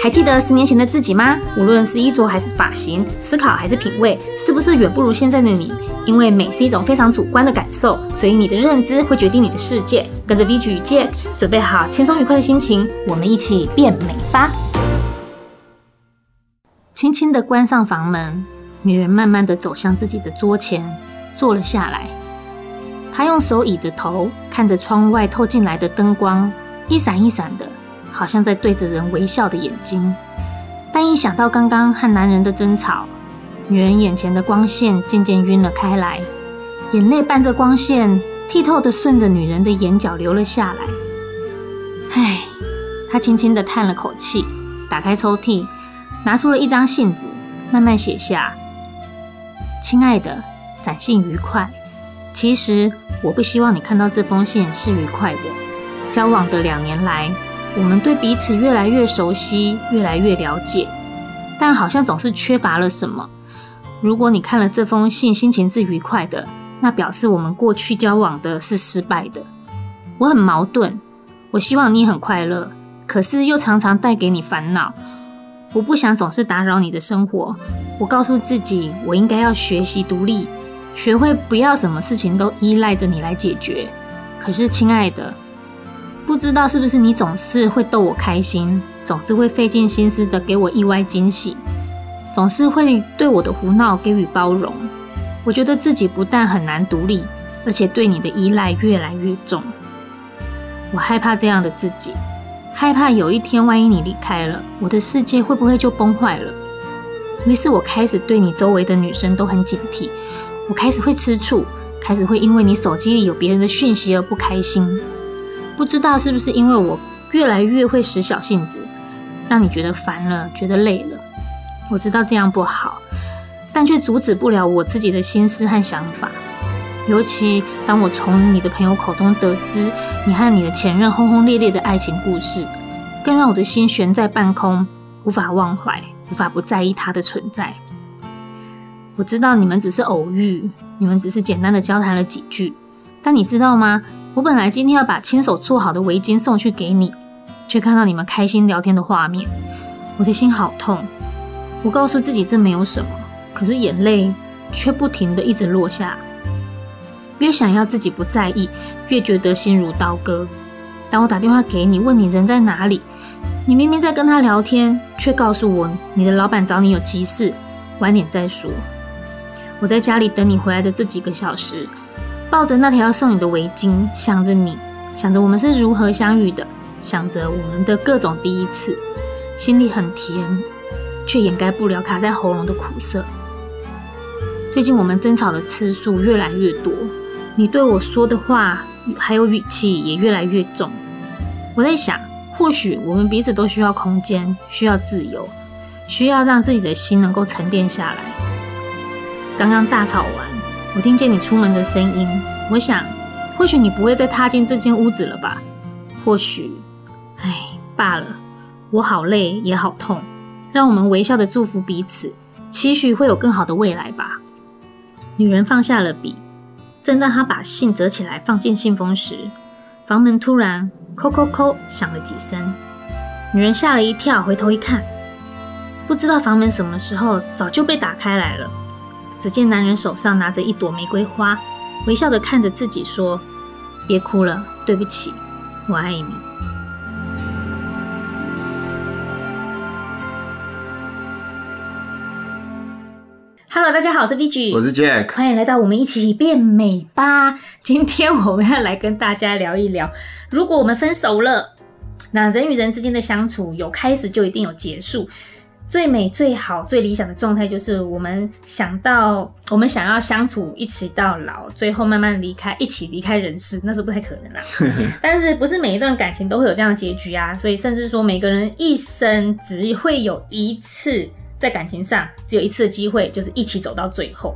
还记得十年前的自己吗？无论是衣着还是发型，思考还是品味，是不是远不如现在的你？因为美是一种非常主观的感受，所以你的认知会决定你的世界。跟着 V G 与 Jack，准备好轻松愉快的心情，我们一起变美吧！轻轻地关上房门，女人慢慢地走向自己的桌前，坐了下来。她用手倚着头，看着窗外透进来的灯光，一闪一闪的。好像在对着人微笑的眼睛，但一想到刚刚和男人的争吵，女人眼前的光线渐渐晕了开来，眼泪伴着光线剔透的顺着女人的眼角流了下来。唉，她轻轻的叹了口气，打开抽屉，拿出了一张信纸，慢慢写下：“亲爱的，展信愉快。其实我不希望你看到这封信是愉快的。交往的两年来。”我们对彼此越来越熟悉，越来越了解，但好像总是缺乏了什么。如果你看了这封信，心情是愉快的，那表示我们过去交往的是失败的。我很矛盾，我希望你很快乐，可是又常常带给你烦恼。我不想总是打扰你的生活。我告诉自己，我应该要学习独立，学会不要什么事情都依赖着你来解决。可是，亲爱的。不知道是不是你总是会逗我开心，总是会费尽心思的给我意外惊喜，总是会对我的胡闹给予包容。我觉得自己不但很难独立，而且对你的依赖越来越重。我害怕这样的自己，害怕有一天万一你离开了，我的世界会不会就崩坏了？于是我开始对你周围的女生都很警惕，我开始会吃醋，开始会因为你手机里有别人的讯息而不开心。不知道是不是因为我越来越会使小性子，让你觉得烦了，觉得累了。我知道这样不好，但却阻止不了我自己的心思和想法。尤其当我从你的朋友口中得知你和你的前任轰轰烈烈的爱情故事，更让我的心悬在半空，无法忘怀，无法不在意他的存在。我知道你们只是偶遇，你们只是简单的交谈了几句，但你知道吗？我本来今天要把亲手做好的围巾送去给你，却看到你们开心聊天的画面，我的心好痛。我告诉自己这没有什么，可是眼泪却不停地一直落下。越想要自己不在意，越觉得心如刀割。当我打电话给你，问你人在哪里，你明明在跟他聊天，却告诉我你的老板找你有急事，晚点再说。我在家里等你回来的这几个小时。抱着那条要送你的围巾，想着你，想着我们是如何相遇的，想着我们的各种第一次，心里很甜，却掩盖不了卡在喉咙的苦涩。最近我们争吵的次数越来越多，你对我说的话还有语气也越来越重。我在想，或许我们彼此都需要空间，需要自由，需要让自己的心能够沉淀下来。刚刚大吵完。我听见你出门的声音，我想，或许你不会再踏进这间屋子了吧？或许，唉，罢了。我好累，也好痛。让我们微笑的祝福彼此，期许会有更好的未来吧。女人放下了笔，正当她把信折起来放进信封时，房门突然叩叩叩响了几声。女人吓了一跳，回头一看，不知道房门什么时候早就被打开来了。只见男人手上拿着一朵玫瑰花，微笑的看着自己说：“别哭了，对不起，我爱你。” Hello，大家好，我是 Vigi，我是 Jack，欢迎来到我们一起变美吧。今天我们要来跟大家聊一聊，如果我们分手了，那人与人之间的相处有开始就一定有结束。最美、最好、最理想的状态，就是我们想到我们想要相处一起到老，最后慢慢离开，一起离开人世，那是不太可能啦。但是不是每一段感情都会有这样的结局啊？所以甚至说，每个人一生只会有一次在感情上只有一次的机会，就是一起走到最后。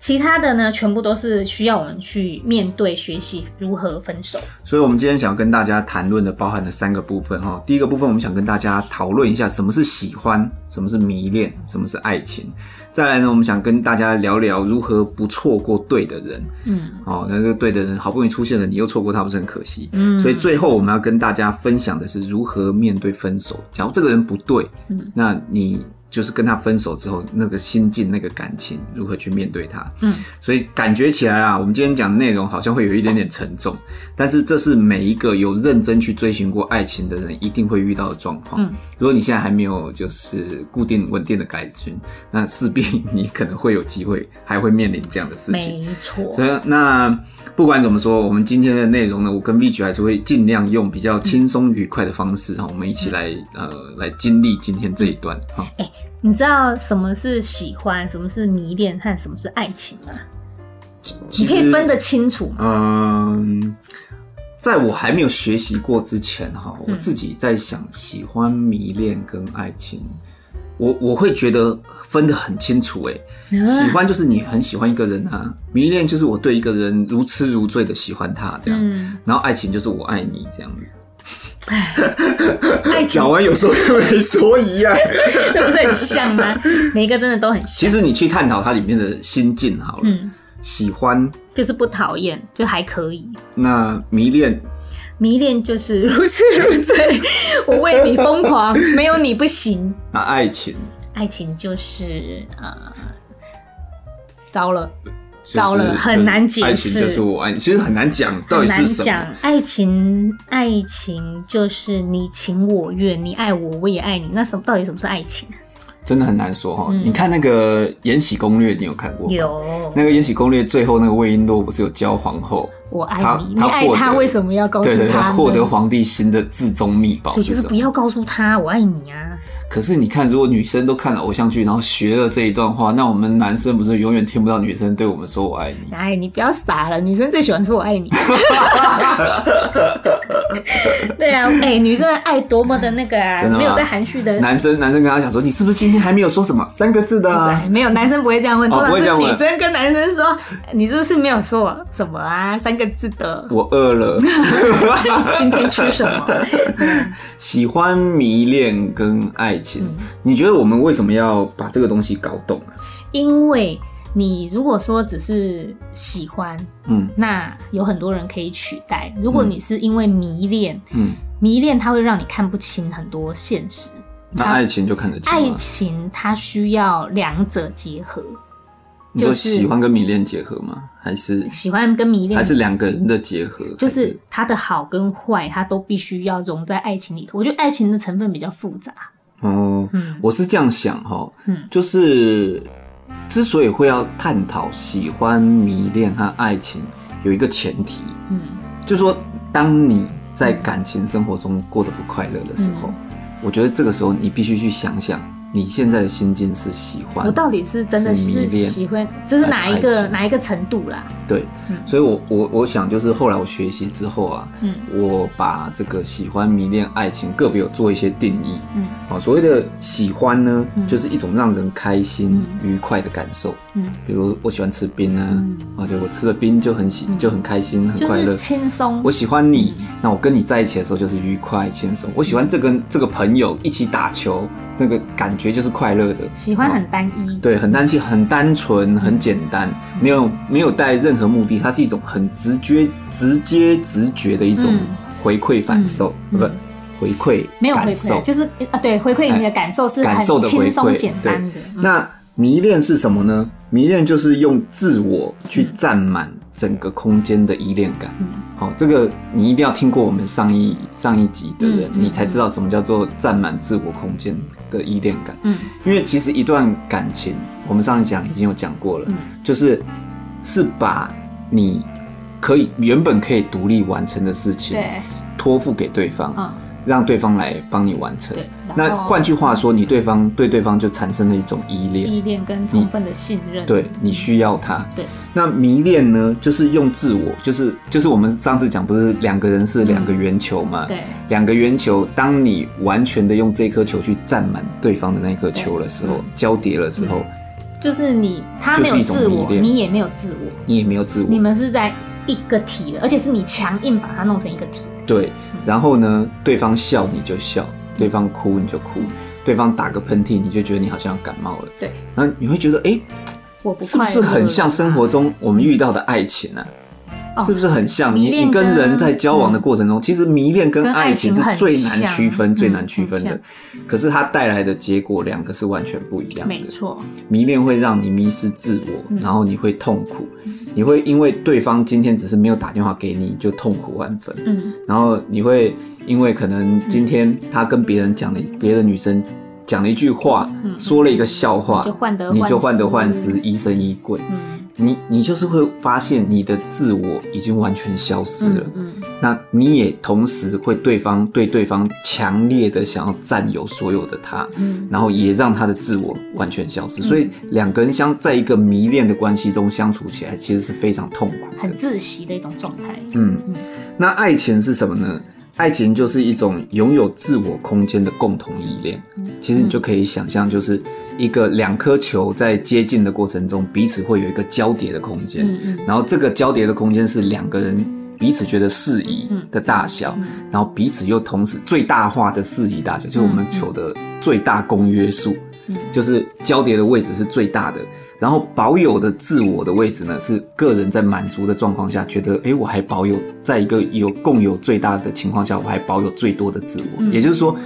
其他的呢，全部都是需要我们去面对、学习如何分手。所以，我们今天想要跟大家谈论的，包含了三个部分哈。第一个部分，我们想跟大家讨论一下什么是喜欢，什么是迷恋，什么是爱情。再来呢，我们想跟大家聊聊如何不错过对的人。嗯，哦，那这个对的人好不容易出现了，你又错过他，不是很可惜？嗯，所以最后我们要跟大家分享的是如何面对分手。假如这个人不对，嗯，那你。就是跟他分手之后，那个心境、那个感情如何去面对他？嗯，所以感觉起来啊，我们今天讲的内容好像会有一点点沉重，但是这是每一个有认真去追寻过爱情的人一定会遇到的状况。嗯，如果你现在还没有就是固定稳定的感情，那势必你可能会有机会还会面临这样的事情。没错。所以那不管怎么说，我们今天的内容呢，我跟 Witch 还是会尽量用比较轻松愉快的方式哈，我们一起来呃来经历今天这一段哈。欸你知道什么是喜欢，什么是迷恋，和什么是爱情吗？你可以分得清楚吗？嗯，在我还没有学习过之前，哈，我自己在想，喜欢、迷恋跟爱情，我我会觉得分得很清楚。哎，喜欢就是你很喜欢一个人啊，迷恋就是我对一个人如痴如醉的喜欢他这样，嗯、然后爱情就是我爱你这样子。讲情完有说跟没说一样，那不是很像吗？每一个真的都很像。其实你去探讨它里面的心境好了，嗯，喜欢就是不讨厌，就还可以。那迷恋，迷恋就是如痴如醉，我为你疯狂，没有你不行。那爱情，爱情就是呃，糟了。糟了，很难解释。爱情就是我爱你，其实很难讲到底是什么。讲爱情，爱情就是你情我愿，你爱我，我也爱你。那什么，到底什么是爱情？真的很难说哈。嗯、你看那个《延禧攻略》，你有看过吗？有。那个《延禧攻略》最后那个魏璎珞不是有教皇后？我爱你，你爱他为什么要告诉他？对对对，获得皇帝新的至宗秘宝，所以就是不要告诉他我爱你啊。可是你看，如果女生都看了偶像剧，然后学了这一段话，那我们男生不是永远听不到女生对我们说“我爱你”？哎，你不要傻了，女生最喜欢说“我爱你”。对啊，哎、欸，女生的爱多么的那个啊，没有在含蓄的。男生男生跟他讲说：“你是不是今天还没有说什么三个字的、啊？”没有，男生不会这样问，哦、不会这样问。女生跟男生说：“你是不是没有说什么啊？三个字的。”我饿了。今天吃什么？喜欢、迷恋跟爱情，嗯、你觉得我们为什么要把这个东西搞懂啊？因为你如果说只是喜欢，嗯，那有很多人可以取代。如果你是因为迷恋，嗯，迷恋它会让你看不清很多现实。那爱情就看得清。爱情它需要两者结合。就是喜欢跟迷恋结合吗？还是喜欢跟迷恋？还是两个人的结合？就是它的好跟坏，它都必须要融在爱情里头。我觉得爱情的成分比较复杂。哦，嗯，我是这样想哈，嗯，就是之所以会要探讨喜欢、迷恋和爱情，有一个前提，嗯，就是说当你在感情生活中过得不快乐的时候，嗯，我觉得这个时候你必须去想想。你现在的心境是喜欢，我到底是真的是喜欢，这是哪一个哪一个程度啦？对，嗯、所以我我我想就是后来我学习之后啊，嗯，我把这个喜欢、迷恋、爱情个别有做一些定义，嗯，啊，所谓的喜欢呢，嗯、就是一种让人开心、嗯、愉快的感受，嗯，比如我喜欢吃冰啊，嗯、啊，对，我吃了冰就很喜就很开心、很快乐，轻松。我喜欢你，那我跟你在一起的时候就是愉快、轻松。我喜欢这个这个朋友一起打球，那个感。觉就是快乐的，喜欢很单一，对，很单一，很单纯，很简单，没有没有带任何目的，它是一种很直觉、直接、直觉的一种回馈反受，不回馈，没有回馈，就是啊，对，回馈你的感受是很轻松简单的。那迷恋是什么呢？迷恋就是用自我去占满整个空间的依恋感。好，这个你一定要听过我们上一上一集的人，你才知道什么叫做占满自我空间的依恋感。嗯，因为其实一段感情，我们上一讲已经有讲过了，就是是把你可以原本可以独立完成的事情，托付给对方。让对方来帮你完成。对，那换句话说，你对方对对方就产生了一种依恋，依恋跟充分的信任。对，你需要他。对，那迷恋呢？就是用自我，就是就是我们上次讲，不是两个人是两个圆球嘛？对，两个圆球，当你完全的用这颗球去占满对方的那颗球的时候，交叠的时候，就是你他没有自我，你也没有自我，你也没有自我，你们是在一个体的，而且是你强硬把它弄成一个体。对，然后呢，对方笑你就笑，对方哭你就哭，对方打个喷嚏你就觉得你好像要感冒了。对，然后你会觉得，哎，我不是不是很像生活中我们遇到的爱情啊？是不是很像？你？你跟人在交往的过程中，其实迷恋跟爱情是最难区分、最难区分的。可是它带来的结果，两个是完全不一样的。没错，迷恋会让你迷失自我，然后你会痛苦，你会因为对方今天只是没有打电话给你，就痛苦万分。嗯，然后你会因为可能今天他跟别人讲了别的女生讲了一句话，说了一个笑话，你就患得患失，疑神疑鬼。嗯。你你就是会发现你的自我已经完全消失了，嗯，嗯，那你也同时会对方对对方强烈的想要占有所有的他，嗯，然后也让他的自我完全消失，嗯，所以两个人相在一个迷恋的关系中相处起来，其实是非常痛苦，很窒息的一种状态。嗯，那爱情是什么呢？爱情就是一种拥有自我空间的共同依恋。其实你就可以想象，就是一个两颗球在接近的过程中，彼此会有一个交叠的空间。然后这个交叠的空间是两个人彼此觉得适宜的大小，然后彼此又同时最大化的适宜大小，就是我们球的最大公约数，就是交叠的位置是最大的。然后保有的自我的位置呢，是个人在满足的状况下，觉得哎，我还保有在一个有共有最大的情况下，我还保有最多的自我。嗯、也就是说，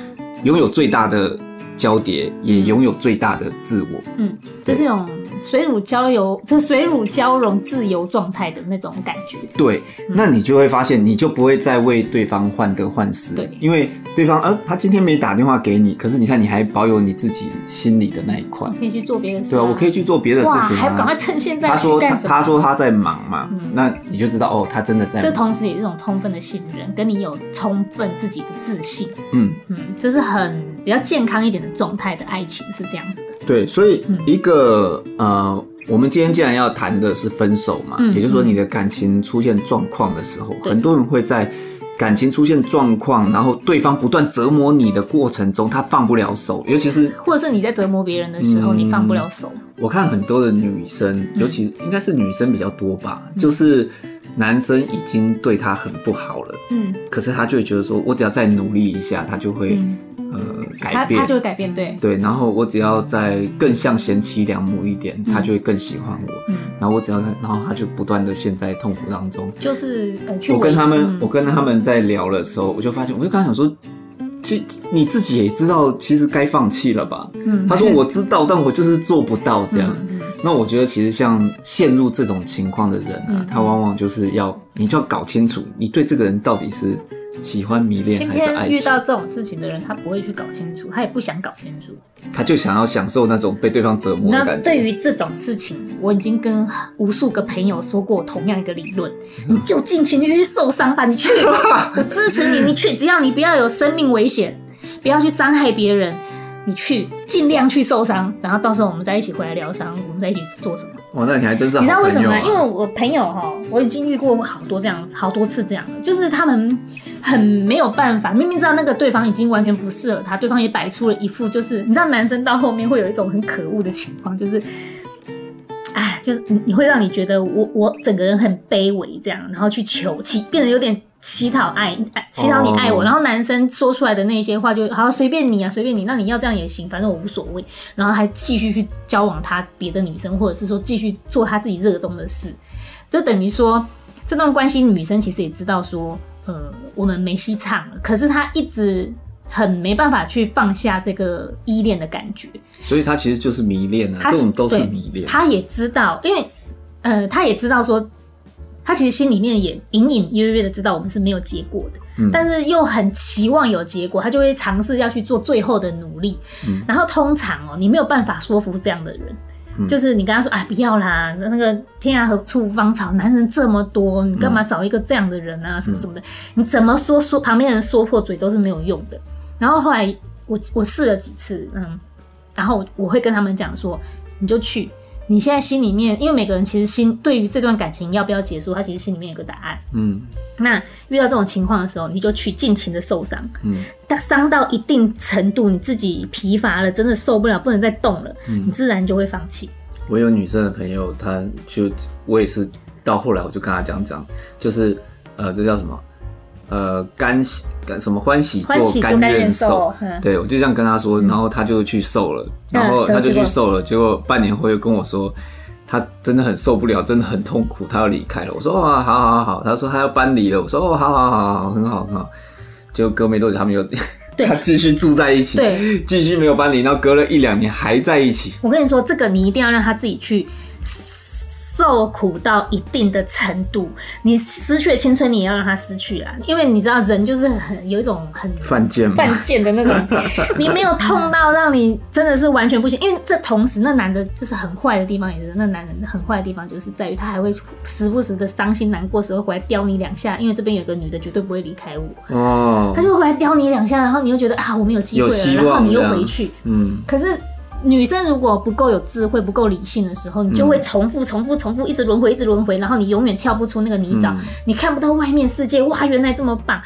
拥有最大的交叠，也拥有最大的自我。嗯，这是一种。水乳交融，就水乳交融、自由状态的那种感觉。对，那你就会发现，你就不会再为对方患得患失。对，因为对方，呃，他今天没打电话给你，可是你看，你还保有你自己心里的那一块，可以去做别的事。对啊，我可以去做别的事情。哇，还赶快趁现在。他说他，他说他在忙嘛，那你就知道哦，他真的在忙。这同时也是一种充分的信任，跟你有充分自己的自信。嗯嗯，就是很比较健康一点的状态的爱情是这样子的。对，所以一个、嗯、呃，我们今天既然要谈的是分手嘛，嗯、也就是说你的感情出现状况的时候，嗯、很多人会在感情出现状况，然后对方不断折磨你的过程中，他放不了手，尤其是或者是你在折磨别人的时候，嗯、你放不了手。我看很多的女生，尤其应该是女生比较多吧，嗯、就是男生已经对她很不好了，嗯，可是他就会觉得说，我只要再努力一下，他就会。嗯呃，改变，他就会改变，对对。然后我只要再更像贤妻良母一点，他就会更喜欢我。嗯，然后我只要，然后他就不断的陷在痛苦当中。就是我跟他们，我跟他们在聊的时候，我就发现，我就刚想说，其实你自己也知道，其实该放弃了吧？嗯，他说我知道，但我就是做不到这样。那我觉得，其实像陷入这种情况的人啊，他往往就是要，你就要搞清楚，你对这个人到底是。喜欢迷恋还是爱情？遇到这种事情的人，他不会去搞清楚，他也不想搞清楚，他就想要享受那种被对方折磨的感觉。那对于这种事情，我已经跟无数个朋友说过同样一个理论：你就尽情去受伤吧，你去，我支持你，你去，只要你不要有生命危险，不要去伤害别人，你去，尽量去受伤，然后到时候我们再一起回来疗伤，我们再一起做什么？哇，那你还真是、啊、你知道为什么吗？因为我朋友哈，我已经遇过好多这样，好多次这样的，就是他们很没有办法，明明知道那个对方已经完全不适合他，对方也摆出了一副就是，你知道男生到后面会有一种很可恶的情况，就是，哎，就是你你会让你觉得我我整个人很卑微这样，然后去求乞，变得有点。乞讨爱，乞讨你爱我，然后男生说出来的那些话就好，随便你啊，随便你，那你要这样也行，反正我无所谓。然后还继续去交往他别的女生，或者是说继续做他自己热衷的事，就等于说这段关系，女生其实也知道说，呃，我们没戏唱了，可是他一直很没办法去放下这个依恋的感觉，所以他其实就是迷恋啊，这种都是迷恋。他也知道，因为呃，他也知道说。他其实心里面也隐隐约约的知道我们是没有结果的，嗯、但是又很期望有结果，他就会尝试要去做最后的努力。嗯、然后通常哦、喔，你没有办法说服这样的人，嗯、就是你跟他说啊，不要啦，那个天涯何处无芳草，男人这么多，你干嘛找一个这样的人啊，嗯、什么什么的，你怎么说说旁边人说破嘴都是没有用的。然后后来我我试了几次，嗯，然后我会跟他们讲说，你就去。你现在心里面，因为每个人其实心对于这段感情要不要结束，他其实心里面有个答案。嗯，那遇到这种情况的时候，你就去尽情的受伤。嗯，但伤到一定程度，你自己疲乏了，真的受不了，不能再动了，嗯，你自然就会放弃。我有女生的朋友，她就我也是到后来我就跟她讲讲，就是呃，这叫什么？呃，甘喜什么欢喜做甘愿受，对，我就这样跟他说，然后他就去受了，然后他就去受了，结果半年后又跟我说，他真的很受不了，真的很痛苦，他要离开了。我说哇，好好好好，她说他要搬离了，我说哦，好好好好，很好很好。就隔没多久，他们又 他继续住在一起，对，继续没有搬离，然后隔了一两年还在一起。我跟你说，这个你一定要让他自己去。受苦到一定的程度，你失去了青春，你也要让他失去啊！因为你知道，人就是很有一种很犯贱、犯贱的那种。你没有痛到让你真的是完全不行，因为这同时那男的就是很坏的地方，也是那男人很坏的地方，就是在于他还会时不时的伤心难过时候回来叼你两下，因为这边有个女的绝对不会离开我哦，他就会回来叼你两下，然后你又觉得啊，我们有机会了，然后你又回去，嗯，可是。女生如果不够有智慧、不够理性的时候，你就会重复、重复、重复，一直轮回、一直轮回，然后你永远跳不出那个泥沼，嗯、你看不到外面世界。哇，原来这么棒！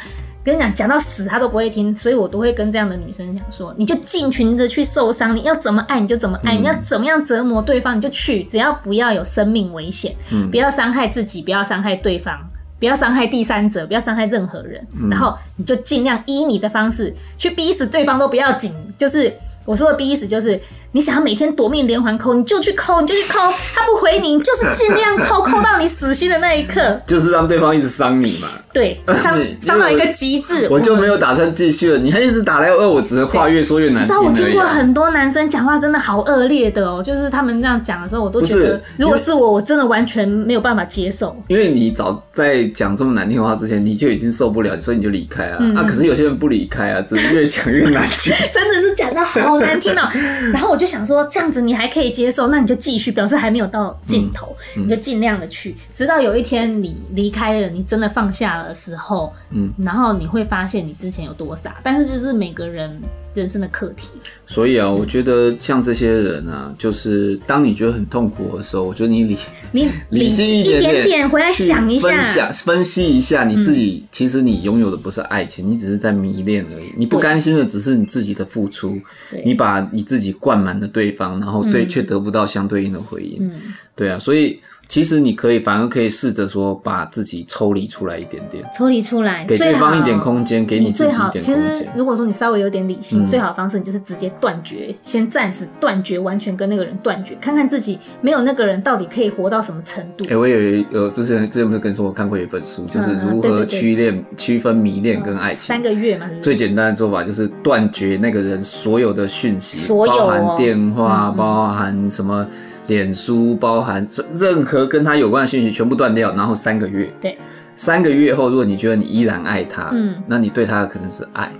跟你讲，讲到死她都不会听，所以我都会跟这样的女生讲说：你就尽情的去受伤，你要怎么爱你就怎么爱，嗯、你要怎么样折磨对方你就去，只要不要有生命危险，嗯、不要伤害自己，不要伤害对方，不要伤害第三者，不要伤害任何人，嗯、然后你就尽量依你的方式去逼死对方都不要紧，就是我说的逼死就是。你想要每天夺命连环扣，你就去扣，你就去扣，他不回你，你就是尽量扣，扣到你死心的那一刻，就是让对方一直伤你嘛。对，伤伤到一个极致，我就没有打算继续了。你还一直打来，我只能话越说越难听。你知道我听过很多男生讲话真的好恶劣的哦，就是他们这样讲的时候，我都觉得，如果是我，我真的完全没有办法接受。因为你早在讲这么难听的话之前，你就已经受不了，所以你就离开啊。啊，可是有些人不离开啊，只是越讲越难听，真的是讲的好难听哦。然后我就想说，这样子你还可以接受，那你就继续，表示还没有到尽头，嗯嗯、你就尽量的去，直到有一天你离开了，你真的放下了的时候，嗯，然后你会发现你之前有多傻。但是就是每个人人生的课题。所以啊，我觉得像这些人啊，就是当你觉得很痛苦的时候，我觉得你理你 理性一点点，回来想一下，分析一下你自己，嗯、其实你拥有的不是爱情，你只是在迷恋而已。你不甘心的只是你自己的付出，你把你自己灌满了对方，然后对却得不到相对应的回应。嗯，对啊，所以。其实你可以，反而可以试着说，把自己抽离出来一点点，抽离出来，给对方一点空间，给你自己一点空间。其实，如果说你稍微有点理性，嗯、最好的方式你就是直接断绝，先暂时断绝，完全跟那个人断绝，看看自己没有那个人到底可以活到什么程度。哎、欸，我有一呃，不是之前不是跟说我看过一本书，就是如何区恋、区分迷恋跟爱情。三个月嘛，是是最简单的做法就是断绝那个人所有的讯息，所有、哦、包含电话，嗯、包含什么。脸书包含任何跟他有关的信息全部断掉，然后三个月。对，三个月后，如果你觉得你依然爱他，嗯，那你对他的可能是爱。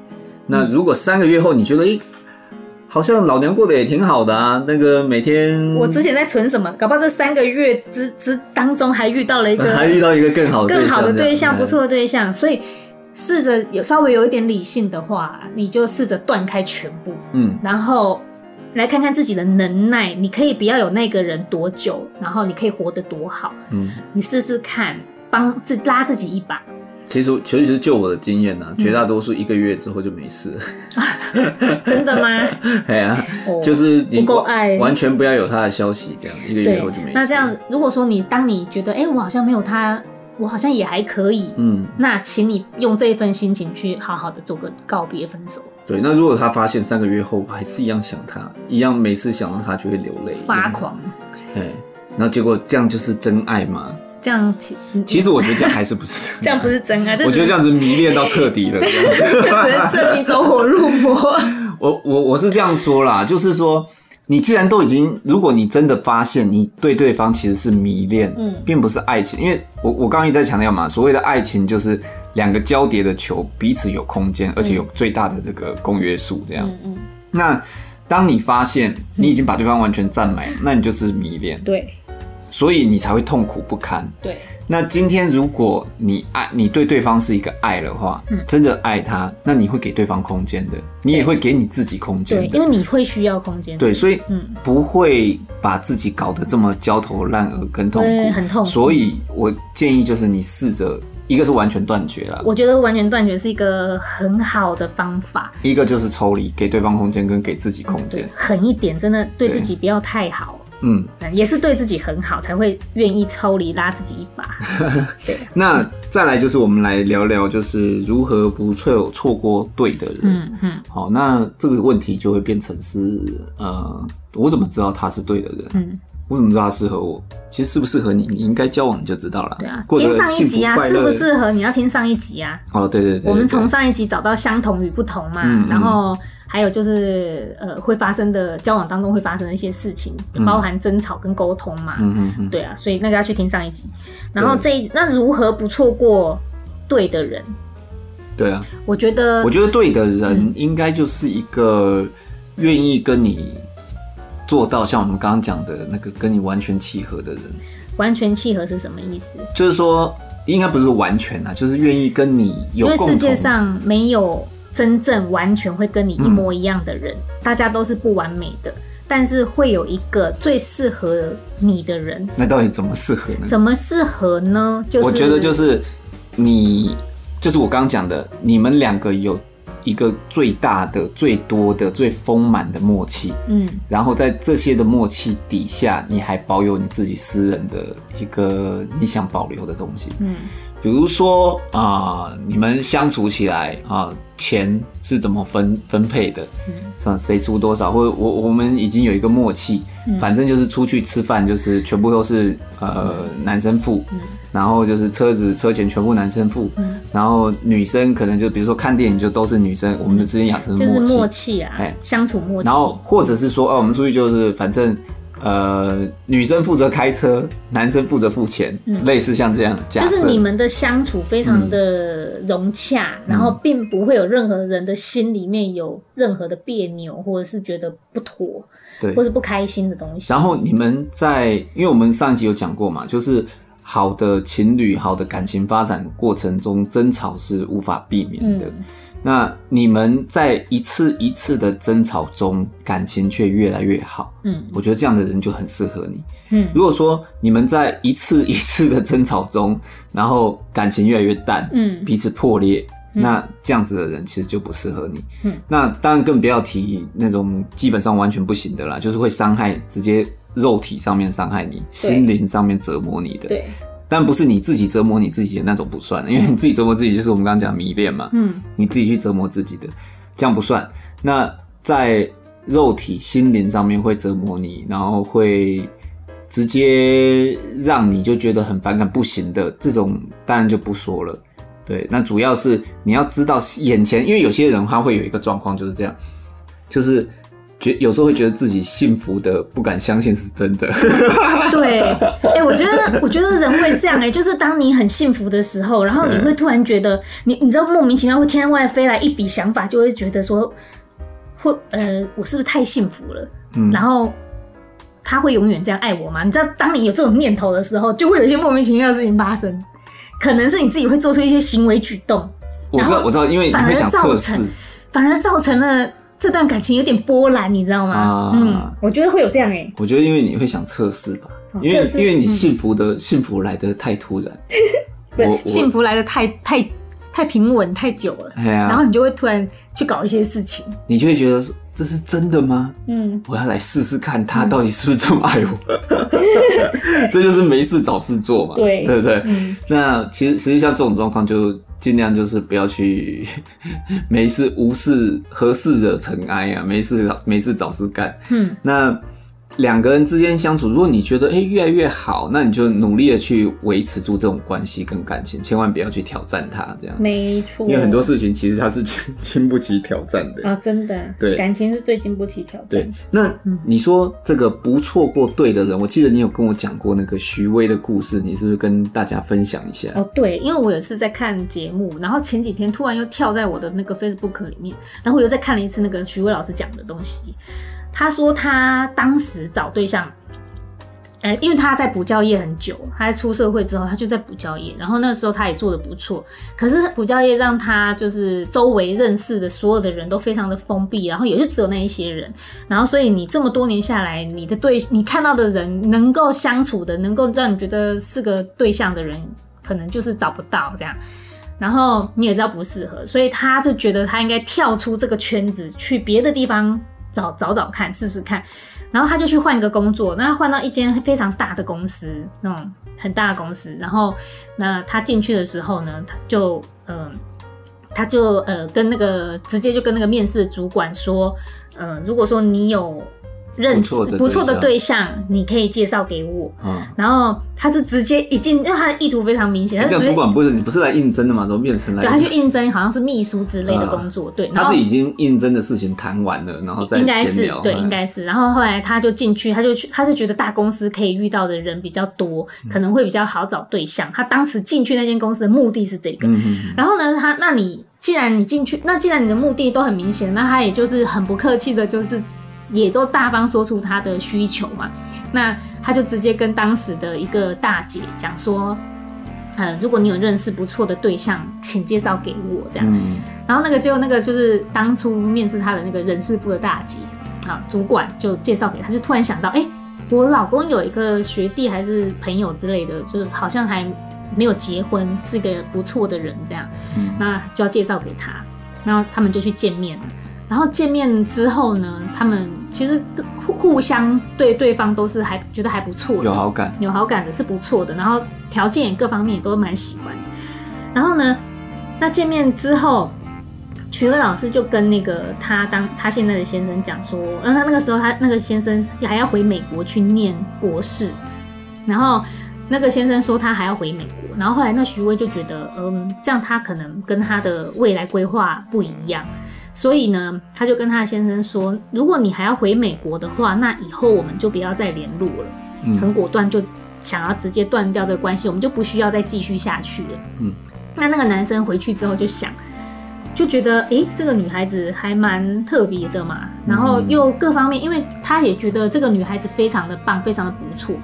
那如果三个月后你觉得，诶，好像老娘过得也挺好的啊，那个每天我之前在存什么？搞不好这三个月之之当中还遇到了一个，还遇到一个更好的更好的对象，不错的对象。所以试着有稍微有一点理性的话，你就试着断开全部，嗯，然后。来看看自己的能耐，你可以不要有那个人多久，然后你可以活得多好。嗯，你试试看，帮自拉自己一把。其实，其实就我的经验呢、啊，绝大多数一个月之后就没事 真的吗？对啊，就是你不够爱，完全不要有他的消息，这样一个月后就没事。那这样，如果说你当你觉得，哎、欸，我好像没有他。我好像也还可以，嗯，那请你用这一份心情去好好的做个告别分手。对，那如果他发现三个月后还是一样想他，一样每次想到他就会流泪发狂，哎，然后结果这样就是真爱吗？这样其其实我觉得这样还是不是 这样不是真爱，我觉得这样子迷恋到彻底了，证明走火入魔。我我我是这样说啦，就是说。你既然都已经，如果你真的发现你对对方其实是迷恋，嗯，并不是爱情，因为我我刚刚一直在强调嘛，所谓的爱情就是两个交叠的球，彼此有空间，而且有最大的这个公约数，这样。嗯嗯。那当你发现你已经把对方完全占满，那你就是迷恋，对，所以你才会痛苦不堪，对。那今天如果你爱你对对方是一个爱的话，嗯，真的爱他，那你会给对方空间的，你也会给你自己空间，对，因为你会需要空间，对，所以嗯，不会把自己搞得这么焦头烂额跟痛苦，很痛。苦。所以我建议就是你试着，一个是完全断绝了，我觉得完全断绝是一个很好的方法，一个就是抽离，给对方空间跟给自己空间，狠一点，真的对自己不要太好。嗯，也是对自己很好，才会愿意抽离拉自己一把。对，那再来就是我们来聊聊，就是如何不错错过对的人。嗯嗯，好，那这个问题就会变成是，呃，我怎么知道他是对的人？嗯。我怎么知道他适合我？其实适不适合你，你应该交往你就知道了。对啊，听上一集啊，适不适合你要听上一集啊。哦，对对对，对，我们从上一集找到相同与不同嘛，嗯嗯，然后还有就是呃会发生的交往当中会发生的一些事情，包含争吵跟沟通嘛。嗯嗯嗯，对啊，所以那个要去听上一集。然后这那如何不错过对的人？对啊，我觉得我觉得对的人应该就是一个愿意跟你。做到像我们刚刚讲的那个跟你完全契合的人，完全契合是什么意思？就是说，应该不是完全啊，就是愿意跟你有共同。因为世界上没有真正完全会跟你一模一样的人，嗯、大家都是不完美的，但是会有一个最适合你的人。那到底怎么适合呢？怎么适合呢？就是我觉得就是你，就是我刚刚讲的，你们两个有。一个最大的、最多的、最丰满的默契，嗯，然后在这些的默契底下，你还保有你自己私人的一个你想保留的东西，嗯，比如说啊、呃，你们相处起来啊、呃，钱是怎么分分配的，嗯，是谁出多少，或者我我们已经有一个默契，嗯、反正就是出去吃饭就是全部都是呃、嗯、男生付，嗯。然后就是车子车钱全部男生付，嗯，然后女生可能就比如说看电影就都是女生，嗯、我们的之间养成默契，就是默契啊，哎，相处默契。然后或者是说，哦，我们出去就是反正呃，女生负责开车，男生负责付钱，嗯、类似像这样，就是你们的相处非常的融洽，嗯、然后并不会有任何人的心里面有任何的别扭，或者是觉得不妥，对，或是不开心的东西。然后你们在，因为我们上一集有讲过嘛，就是。好的情侣，好的感情发展过程中，争吵是无法避免的。嗯、那你们在一次一次的争吵中，感情却越来越好。嗯，我觉得这样的人就很适合你。嗯，如果说你们在一次一次的争吵中，然后感情越来越淡，嗯，彼此破裂，嗯、那这样子的人其实就不适合你。嗯，那当然更不要提那种基本上完全不行的啦，就是会伤害直接。肉体上面伤害你，心灵上面折磨你的，对，但不是你自己折磨你自己的那种不算，因为你自己折磨自己就是我们刚刚讲迷恋嘛，嗯，你自己去折磨自己的，这样不算。那在肉体、心灵上面会折磨你，然后会直接让你就觉得很反感、不行的这种，当然就不说了。对，那主要是你要知道眼前，因为有些人他会有一个状况就是这样，就是。觉有时候会觉得自己幸福的不敢相信是真的。对，哎、欸，我觉得我觉得人会这样哎、欸，就是当你很幸福的时候，然后你会突然觉得你你知道莫名其妙会天外飞来一笔想法，就会觉得说会呃我是不是太幸福了？嗯，然后他会永远这样爱我吗？你知道当你有这种念头的时候，就会有一些莫名其妙的事情发生，可能是你自己会做出一些行为举动。我知道我知道，因为你会想测试，反而造成了。这段感情有点波澜，你知道吗？啊、嗯，我觉得会有这样哎、欸。我觉得因为你会想测试吧，哦、因为因为你幸福的、嗯、幸福来的太突然，我幸福来的太太太平稳太久了，啊、然后你就会突然去搞一些事情，你就会觉得这是真的吗？嗯，我要来试试看他到底是不是这么爱我，嗯、这就是没事找事做嘛，对对不对？嗯、那其实实际上这种状况就。尽量就是不要去 没事无事何事惹尘埃啊，没事没事找事干。嗯，那。两个人之间相处，如果你觉得哎、欸、越来越好，那你就努力的去维持住这种关系跟感情，千万不要去挑战它，这样。没错。因为很多事情其实它是经经不起挑战的 啊，真的。对，感情是最经不起挑战。对，那你说这个不错过对的人，我记得你有跟我讲过那个徐威的故事，你是不是跟大家分享一下？哦，对，因为我有一次在看节目，然后前几天突然又跳在我的那个 Facebook 里面，然后我又再看了一次那个徐威老师讲的东西。他说他当时找对象，呃，因为他在补教业很久，他在出社会之后，他就在补教业，然后那个时候他也做得不错。可是补教业让他就是周围认识的所有的人都非常的封闭，然后也就只有那一些人。然后所以你这么多年下来，你的对你看到的人能够相处的，能够让你觉得是个对象的人，可能就是找不到这样。然后你也知道不适合，所以他就觉得他应该跳出这个圈子，去别的地方。找找找看，试试看。然后他就去换一个工作，那他换到一间非常大的公司，那种很大的公司。然后那他进去的时候呢，他就呃，他就呃跟那个直接就跟那个面试主管说，呃，如果说你有。认识不错的对象，你可以介绍给我。嗯，然后他是直接已经，因为他的意图非常明显。他这样主管不是你不是来应征的吗？怎么变成来？对，他去应征，好像是秘书之类的工作。对，他是已经应征的事情谈完了，然后再应该是对，应该是。然后后来他就进去，他就去，他就觉得大公司可以遇到的人比较多，可能会比较好找对象。他当时进去那间公司的目的是这个。嗯然后呢，他那你既然你进去，那既然你的目的都很明显，那他也就是很不客气的，就是。也都大方说出他的需求嘛，那他就直接跟当时的一个大姐讲说，呃，如果你有认识不错的对象，请介绍给我这样。嗯、然后那个就那个就是当初面试他的那个人事部的大姐啊，主管就介绍给他，就突然想到，哎、欸，我老公有一个学弟还是朋友之类的，就是好像还没有结婚，是个不错的人这样，嗯、那就要介绍给他，然后他们就去见面了。然后见面之后呢，他们其实互互相对对方都是还觉得还不错的，有好感，有好感的是不错的。然后条件也各方面也都蛮喜欢。然后呢，那见面之后，许巍老师就跟那个他当他现在的先生讲说，那，他那个时候他那个先生还要回美国去念博士，然后那个先生说他还要回美国，然后后来那徐威就觉得，嗯，这样他可能跟他的未来规划不一样。所以呢，他就跟他的先生说：“如果你还要回美国的话，那以后我们就不要再联络了。嗯”很果断，就想要直接断掉这个关系，我们就不需要再继续下去了。嗯，那那个男生回去之后就想，就觉得诶、欸，这个女孩子还蛮特别的嘛，然后又各方面，因为他也觉得这个女孩子非常的棒，非常的不错。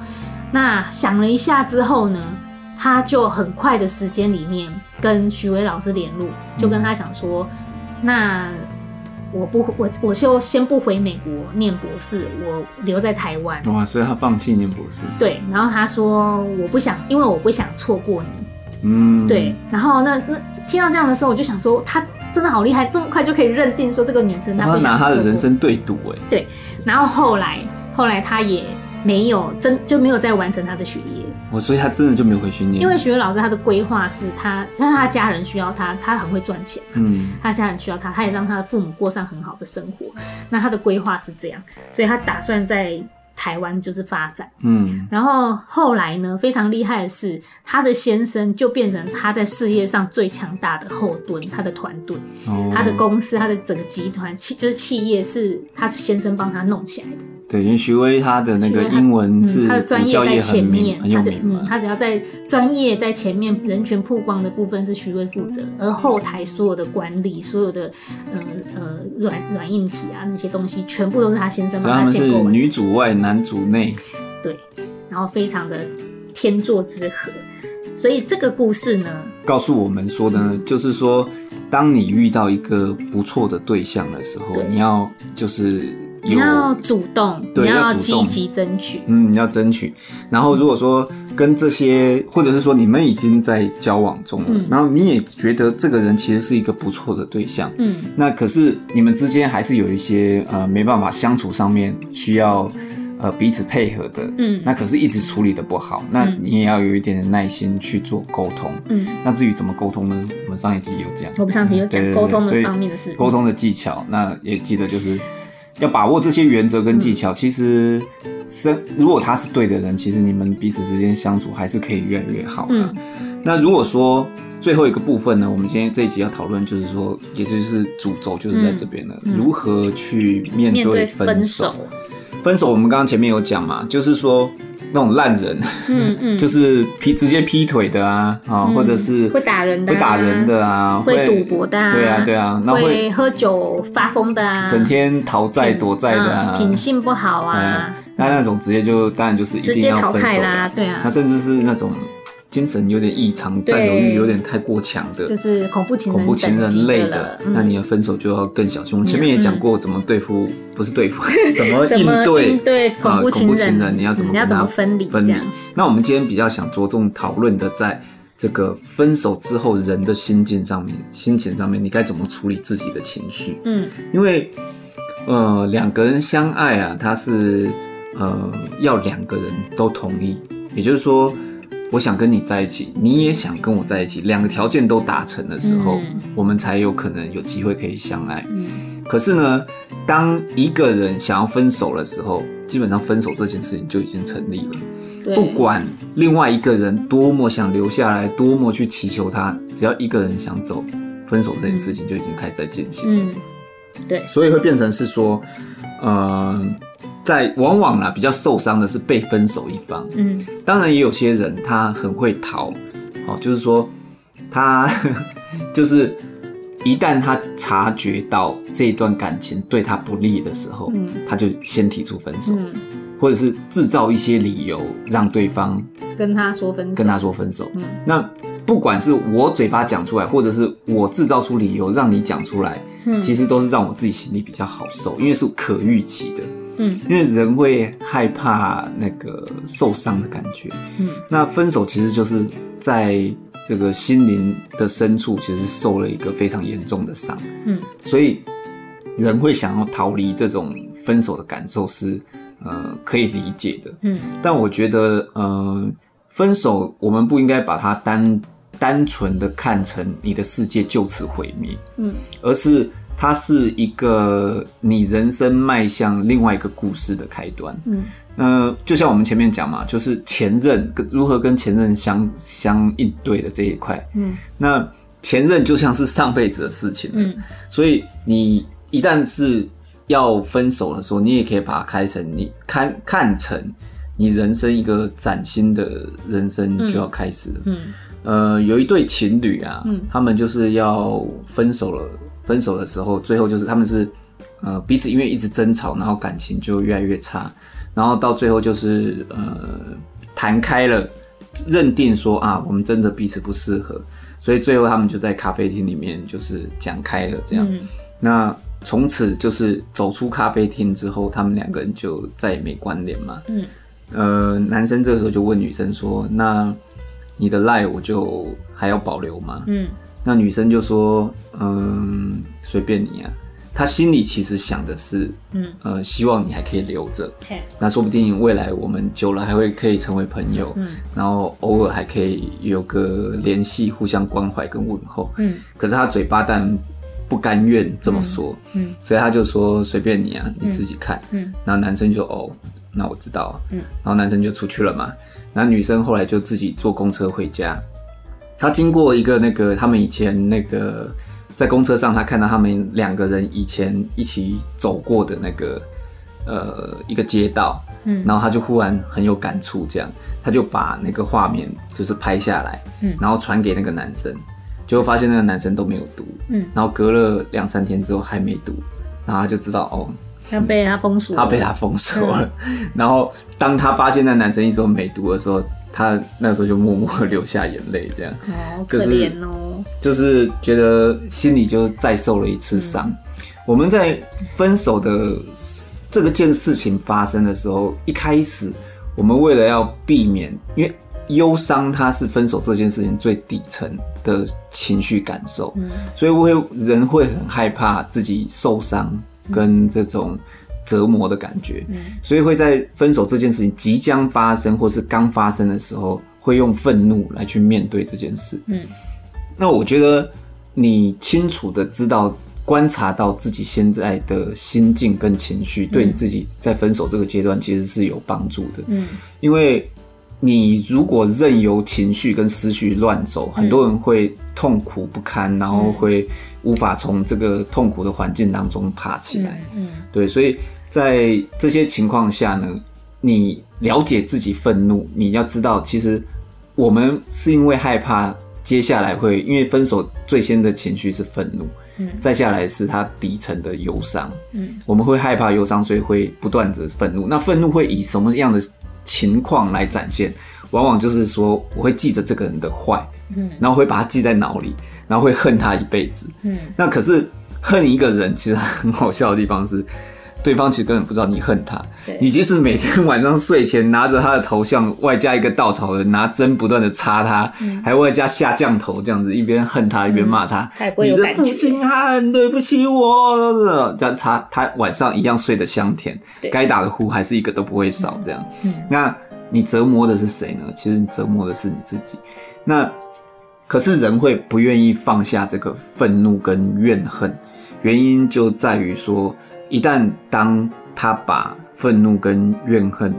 那想了一下之后呢，他就很快的时间里面跟徐伟老师联络，就跟他讲说。那我不，我我就先不回美国念博士，我留在台湾。哇，所以他放弃念博士。对，然后他说我不想，因为我不想错过你。嗯，对。然后那那听到这样的时候，我就想说，他真的好厉害，这么快就可以认定说这个女生她不想错过。他拿他的人生对赌哎。对，然后后来后来他也没有真就没有再完成他的学业。我所以他真的就没有回去念，因为许巍老师他的规划是他，但是他家人需要他，他很会赚钱，嗯，他家人需要他，他也让他的父母过上很好的生活。那他的规划是这样，所以他打算在台湾就是发展，嗯，然后后来呢，非常厉害的是，他的先生就变成他在事业上最强大的后盾，他的团队，哦，他的公司，他的整个集团企就是企业是他先生帮他弄起来的。对，因为徐威他的那个英文是、嗯、他的专业在前面，很有名嘛，他只要在专业在前面，人权曝光的部分是徐威负责，而后台所有的管理，所有的呃呃软软硬体啊那些东西，全部都是他先生帮他建构。他们是女主外，男主内。对，然后非常的天作之合，所以这个故事呢，告诉我们说呢，就是说，当你遇到一个不错的对象的时候，你要就是。你要主动，对，你要积极争取。嗯，你要争取。然后，如果说跟这些，或者是说你们已经在交往中了，嗯、然后你也觉得这个人其实是一个不错的对象，嗯，那可是你们之间还是有一些呃没办法相处上面需要呃彼此配合的，嗯，那可是一直处理的不好，那你也要有一点的耐心去做沟通，嗯，那至于怎么沟通呢？我们上一集有讲，我们上一集有讲沟通的方面的事，沟通的技巧，那也记得就是。要把握这些原则跟技巧，嗯、其实生如果他是对的人，其实你们彼此之间相处还是可以越来越好的。嗯、那如果说最后一个部分呢，我们今天这一集要讨论，就是说，也就是主轴就是在这边了，嗯、如何去面对分手。分手，分手我们刚刚前面有讲嘛，就是说。那种烂人，嗯嗯，就是劈直接劈腿的啊，啊，或者是会打人的，会打人的啊，会赌博的啊，对啊对啊，那会喝酒发疯的啊，整天逃债躲债的啊，品性不好啊，那那种直接就当然就是一定要分手啦，对啊，那甚至是那种。精神有点异常，占有欲有点太过强的，就是恐怖情人、恐怖情人类的，那你的分手就要更小心。我们前面也讲过怎么对付，不是对付，怎么应对对恐怖情人，你要怎么跟他分离？分离。那我们今天比较想着重讨论的，在这个分手之后人的心境上面、心情上面，你该怎么处理自己的情绪？嗯，因为呃，两个人相爱啊，他是呃要两个人都同意，也就是说，我想跟你在一起，你也想跟我在一起，两个条件都达成的时候，嗯、我们才有可能有机会可以相爱。嗯，可是呢，当一个人想要分手的时候，基本上分手这件事情就已经成立了。对，不管另外一个人多么想留下来，多么去祈求他，只要一个人想走，分手这件事情就已经开始在进行。嗯。对，所以会变成是说，呃，在往往啦比较受伤的是被分手一方。嗯，当然也有些人他很会逃，哦，就是说他 就是一旦他察觉到这一段感情对他不利的时候，嗯，他就先提出分手，嗯，或者是制造一些理由让对方跟他说分手，跟他说分手。嗯，那不管是我嘴巴讲出来，或者是我制造出理由让你讲出来。嗯其实都是让我自己心里比较好受，因为是可预期的。嗯，因为人会害怕那个受伤的感觉。嗯，那分手其实就是在这个心灵的深处，其实受了一个非常严重的伤。嗯，所以人会想要逃离这种分手的感受是呃可以理解的。嗯，但我觉得呃分手我们不应该把它单。单纯的看成你的世界就此毁灭，嗯，而是它是一个你人生迈向另外一个故事的开端，嗯，呃，就像我们前面讲嘛，就是前任如何跟前任相相应对的这一块，嗯，那前任就像是上辈子的事情，嗯，所以你一旦是要分手的时候，你也可以把它开成你看看成你人生一个崭新的人生就要开始了，嗯。嗯。呃，有一对情侣啊，嗯，他们就是要分手了。分手的时候，最后就是他们是呃彼此因为一直争吵，然后感情就越来越差，然后到最后就是呃谈开了，认定说啊，我们真的彼此不适合，所以最后他们就在咖啡厅里面就是讲开了这样。嗯，那从此就是走出咖啡厅之后，他们两个人就再也没关联嘛。嗯，呃，男生这个时候就问女生说，那。你的赖我就还要保留吗？嗯，那女生就说，嗯，随便你啊。她心里其实想的是，嗯，呃，希望你还可以留着。那说不定未来我们久了还会可以成为朋友。嗯，然后偶尔还可以有个联系，互相关怀跟问候。嗯，可是她嘴巴但不甘愿这么说。嗯，嗯，所以她就说随便你啊，你自己看。嗯，然后男生就哦，那我知道。嗯，然后男生就出去了嘛。那女生后来就自己坐公车回家，她经过一个那个他们以前那个在公车上，他看到他们两个人以前一起走过的那个呃一个街道，嗯，然后他就忽然很有感触，这样，他就把那个画面就是拍下来，嗯，然后传给那个男生，结果发现那个男生都没有读，嗯，然后隔了两三天之后还没读，然后他就知道哦。他被他封锁，他被他封锁了。然后当他发现那男生一直都没读的时候，他那时候就默默流下眼泪，这样。好 可怜哦。就是觉得心里就再受了一次伤。嗯。我们在分手的这个件事情发生的时候，一开始我们为了要避免，因为忧伤它是分手这件事情最底层的情绪感受，嗯，所以我会人会很害怕自己受伤。跟这种折磨的感觉，嗯，所以会在分手这件事情即将发生或是刚发生的时候，会用愤怒来去面对这件事。嗯，那我觉得你清楚的知道、观察到自己现在的心境跟情绪，对你自己在分手这个阶段其实是有帮助的。嗯，因为。你如果任由情绪跟思绪乱走，很多人会痛苦不堪，然后会无法从这个痛苦的环境当中爬起来。嗯，对，所以在这些情况下呢，你了解自己愤怒，你要知道，其实我们是因为害怕接下来会，因为分手最先的情绪是愤怒，嗯，再下来是他底层的忧伤，嗯，我们会害怕忧伤，所以会不断的愤怒。那愤怒会以什么样的情况来展现，往往就是说，我会记着这个人的坏，嗯，然后会把他记在脑里，然后会恨他一辈子，嗯。那可是恨一个人，其实很好笑的地方是，对方其实根本不知道你恨他。你即使每天晚上睡前拿着他的头像，外加一个稻草人，拿针不断的插他，嗯、还外加下降头这样子，一边恨他一边骂他。你的父亲很对不起我，这样插他晚上一样睡得香甜，该打的呼还是一个都不会少。这样，嗯，那你折磨的是谁呢？其实你折磨的是你自己。那可是人会不愿意放下这个愤怒跟怨恨，原因就在于说。一旦当他把愤怒跟怨恨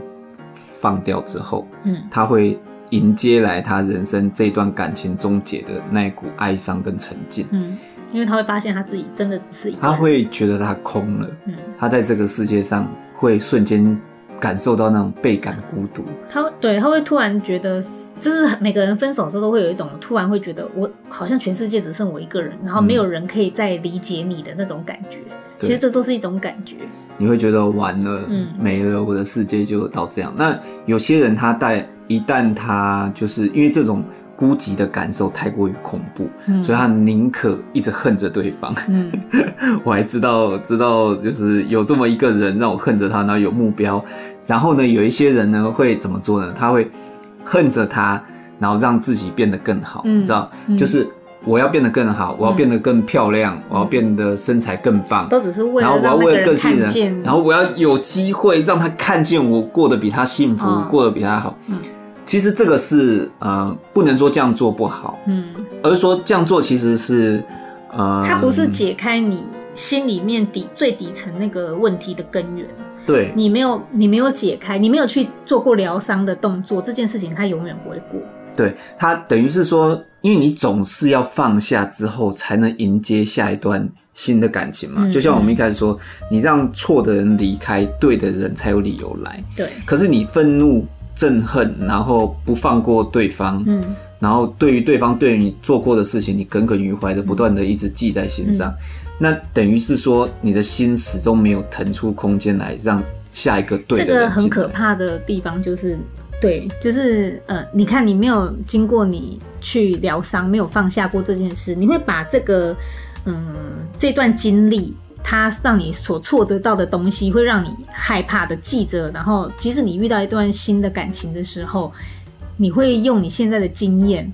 放掉之后，嗯，他会迎接来他人生这段感情终结的那一股哀伤跟沉静，嗯，因为他会发现他自己真的只是一，他会觉得他空了，嗯，他在这个世界上会瞬间感受到那种倍感孤独，他对，他会突然觉得，就是每个人分手的时候都会有一种突然会觉得我好像全世界只剩我一个人，然后没有人可以再理解你的那种感觉。其实这都是一种感觉，你会觉得完了，嗯，没了，我的世界就到这样。那有些人他带，一旦他就是因为这种孤寂的感受太过于恐怖，嗯，所以他宁可一直恨着对方。嗯，我还知道，知道就是有这么一个人让我恨着他，然后有目标。然后呢，有一些人呢会怎么做呢？他会恨着他，然后让自己变得更好，嗯，你知道，嗯，就是。我要变得更好，我要变得更漂亮，嗯、我要变得身材更棒，都只是为了然后我要为了更信任，然后我要有机会让他看见我过得比他幸福，哦、过得比他好。嗯，其实这个是呃，不能说这样做不好，嗯，而是说这样做其实是呃，它不是解开你心里面底最底层那个问题的根源。对，你没有你没有解开，你没有去做过疗伤的动作，这件事情它永远不会过。对，它等于是说，因为你总是要放下之后，才能迎接下一段新的感情嘛。嗯、就像我们一开始说，你让错的人离开，对的人才有理由来。对。可是你愤怒、憎恨，然后不放过对方，嗯，然后对于对方对你做过的事情，你耿耿于怀的，不断的一直记在心上，嗯、那等于是说，你的心始终没有腾出空间来让下一个对的人。这个很可怕的地方就是。对，就是呃，你看，你没有经过你去疗伤，没有放下过这件事，你会把这个嗯这段经历，它让你所挫折到的东西，会让你害怕的记着，然后即使你遇到一段新的感情的时候，你会用你现在的经验，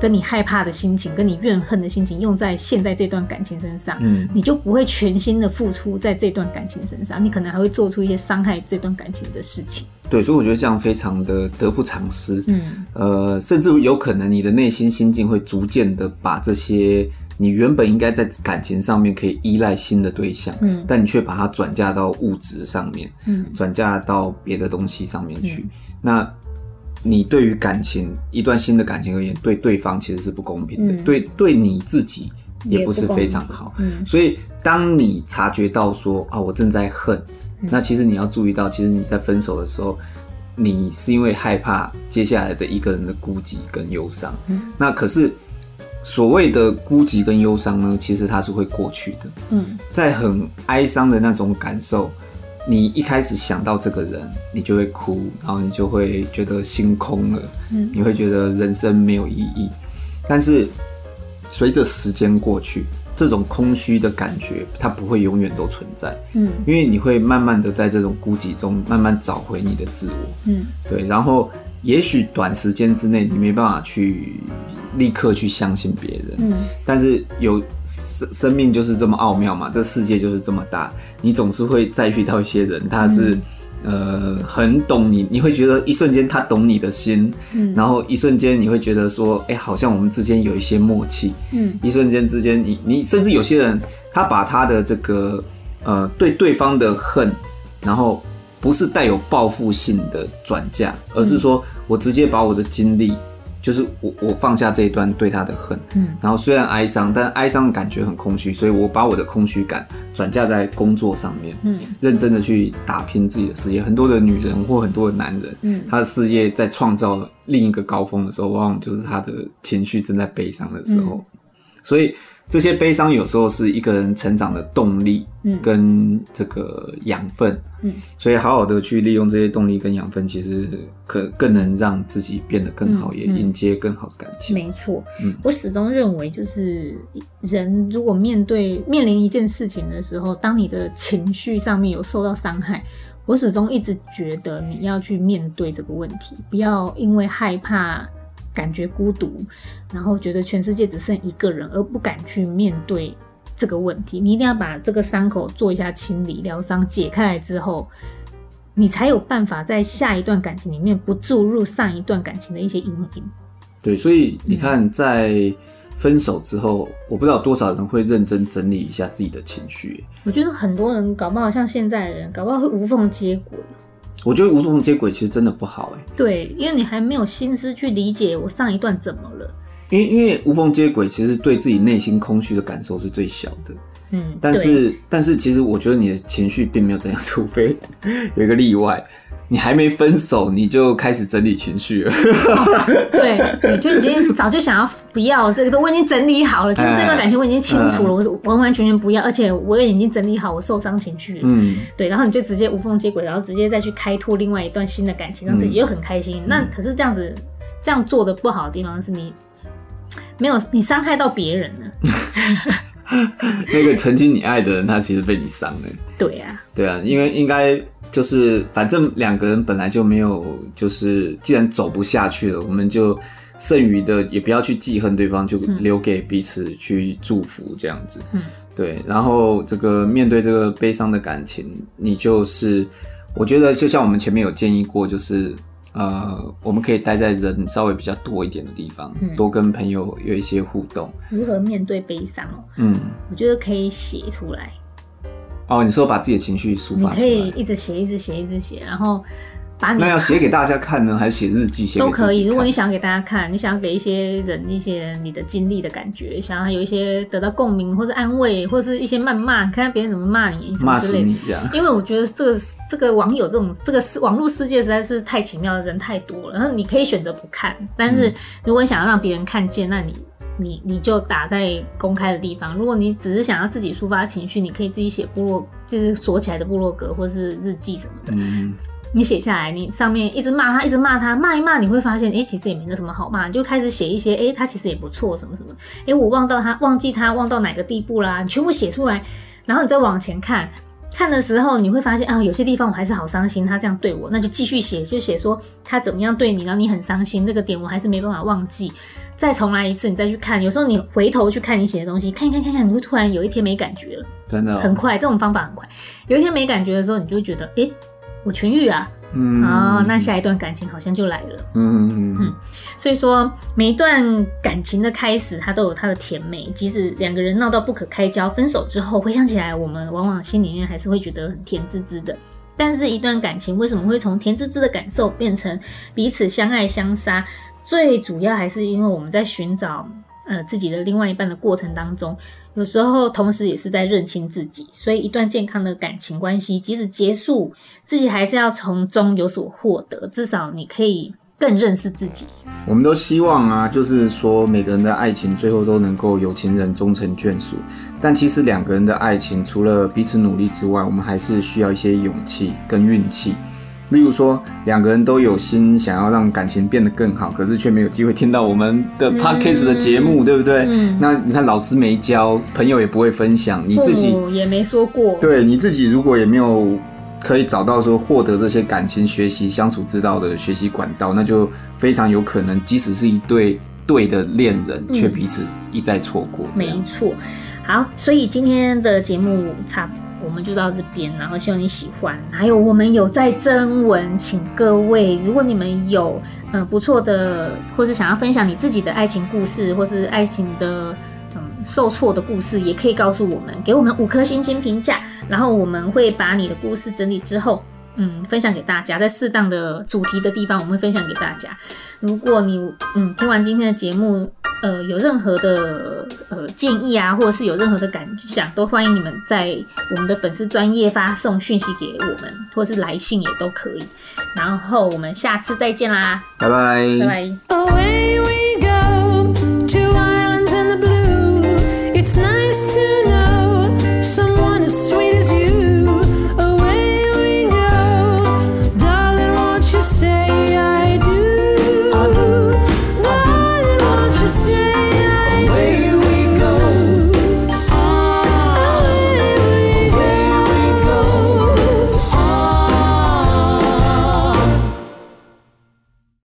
跟你害怕的心情，跟你怨恨的心情，用在现在这段感情身上，嗯，你就不会全心的付出在这段感情身上，你可能还会做出一些伤害这段感情的事情。对，所以我觉得这样非常的得不偿失。嗯，呃，甚至有可能你的内心心境会逐渐的把这些你原本应该在感情上面可以依赖新的对象，嗯，但你却把它转嫁到物质上面，嗯，转嫁到别的东西上面去。嗯，那你对于感情一段新的感情而言，对对方其实是不公平的，嗯，对对你自己也不是非常好。嗯，所以当你察觉到说啊，我正在恨。那其实你要注意到，其实你在分手的时候，你是因为害怕接下来的一个人的孤寂跟忧伤。嗯，那可是所谓的孤寂跟忧伤呢，其实它是会过去的。嗯，在很哀伤的那种感受，你一开始想到这个人，你就会哭，然后你就会觉得心空了。嗯，你会觉得人生没有意义。但是随着时间过去，这种空虚的感觉，它不会永远都存在。嗯，因为你会慢慢的在这种孤寂中，慢慢找回你的自我。嗯，对。然后，也许短时间之内你没办法去立刻去相信别人。嗯，但是有生生命就是这么奥妙嘛，这世界就是这么大，你总是会再遇到一些人，他是。嗯呃，很懂你，你会觉得一瞬间他懂你的心，嗯，然后一瞬间你会觉得说，哎、欸，好像我们之间有一些默契，嗯，一瞬间之间，你你甚至有些人，他把他的这个呃对对方的恨，然后不是带有报复性的转嫁，而是说我直接把我的精力。就是我，我放下这一段对他的恨，嗯，然后虽然哀伤，但哀伤的感觉很空虚，所以我把我的空虚感转嫁在工作上面，嗯，认真的去打拼自己的事业。很多的女人或很多的男人，嗯，他的事业在创造另一个高峰的时候，往往就是他的情绪正在悲伤的时候，嗯，所以这些悲伤有时候是一个人成长的动力，嗯，跟这个养分，嗯，所以好好的去利用这些动力跟养分，其实可更能让自己变得更好，嗯、也迎接更好的感情。没错，嗯，我始终认为，就是人如果面对面临一件事情的时候，当你的情绪上面有受到伤害，我始终一直觉得你要去面对这个问题，不要因为害怕。感觉孤独，然后觉得全世界只剩一个人，而不敢去面对这个问题。你一定要把这个伤口做一下清理、疗伤、解开来之后，你才有办法在下一段感情里面不注入上一段感情的一些阴影。对，所以你看，在分手之后，嗯、我不知道多少人会认真整理一下自己的情绪。我觉得很多人搞不好像现在的人，搞不好会无缝接轨。我觉得无缝接轨其实真的不好哎。对，因为你还没有心思去理解我上一段怎么了。因为因为无缝接轨其实对自己内心空虚的感受是最小的。嗯，但是但是其实我觉得你的情绪并没有怎样，除非有一个例外。你还没分手，你就开始整理情绪了。哦。对，你就已经早就想要不要这个，都我已经整理好了，就是这段感情我已经清楚了，我完完全全不要，而且我也已经整理好我受伤情绪了。嗯，对，然后你就直接无缝接轨，然后直接再去开拓另外一段新的感情，让自己又很开心。嗯、那可是这样子，这样做的不好的地方是你没有你伤害到别人了。那个曾经你爱的人，他其实被你伤了。对啊，对啊，因为应该。就是反正两个人本来就没有，就是既然走不下去了，我们就剩余的也不要去记恨对方，就留给彼此去祝福这样子。嗯，对。然后这个面对这个悲伤的感情，你就是我觉得就像我们前面有建议过，就是呃，我们可以待在人稍微比较多一点的地方，嗯、多跟朋友有一些互动。如何面对悲伤哦？嗯，我觉得可以写出来。哦，你说把自己的情绪抒发出来，你可以一直写，一直写，一直写，然后把你那要写给大家看呢，还是写日记？写都可以。如果你想要给大家看，你想要给一些人一些你的经历的感觉，想要有一些得到共鸣或者安慰，或者是一些谩骂，看看别人怎么骂你什么之类的。骂死你这样。因为我觉得这个这个网友这种这个网络世界实在是太奇妙的人太多了，然后你可以选择不看，但是如果你想要让别人看见，那你。你你就打在公开的地方。如果你只是想要自己抒发情绪，你可以自己写部落，就是锁起来的部落格或是日记什么的。嗯，你写下来，你上面一直骂他，一直骂他，骂一骂，你会发现，哎、欸，其实也没那什么好骂，你就开始写一些，哎、欸，他其实也不错，什么什么，哎、欸，我忘到他，忘记他，忘到哪个地步啦，你全部写出来，然后你再往前看。看的时候，你会发现啊，有些地方我还是好伤心，他这样对我，那就继续写，就写说他怎么样对你，然后你很伤心，这个点我还是没办法忘记，再重来一次，你再去看。有时候你回头去看你写的东西，看看，看看，你会突然有一天没感觉了，真的、很快，这种方法很快。有一天没感觉的时候，你就会觉得，哎、我痊愈啊。嗯，哦，那下一段感情好像就来了。嗯嗯嗯，所以说每一段感情的开始，它都有它的甜美。即使两个人闹到不可开交，分手之后回想起来，我们往往心里面还是会觉得很甜滋滋的。但是，一段感情为什么会从甜滋滋的感受变成彼此相爱相杀？最主要还是因为我们在寻找呃自己的另外一半的过程当中。有时候，同时也是在认清自己，所以一段健康的感情关系，即使结束，自己还是要从中有所获得，至少你可以更认识自己。我们都希望啊，就是说每个人的爱情最后都能够有情人终成眷属，但其实两个人的爱情，除了彼此努力之外，我们还是需要一些勇气跟运气。例如说，两个人都有心想要让感情变得更好，可是却没有机会听到我们的 podcast 的节目，嗯、对不对？嗯、那你看，老师没教，朋友也不会分享，你自己也没说过。对，你自己如果也没有可以找到说获得这些感情学习相处之道的学习管道，那就非常有可能，即使是一对对的恋人，却彼此一再错过。没错。好，所以今天的节目差不多。我们就到这边，然后希望你喜欢。还有，我们有在征文，请各位，如果你们有嗯不错的，或是想要分享你自己的爱情故事，或是爱情的嗯受挫的故事，也可以告诉我们，给我们五颗星星评价，然后我们会把你的故事整理之后。嗯，分享给大家，在适当的主题的地方，我们会分享给大家。如果你嗯听完今天的节目，呃，有任何的呃建议啊，或者是有任何的感想，都欢迎你们在我们的粉丝专业发送讯息给我们，或是来信也都可以。然后我们下次再见啦，拜拜，拜拜。this to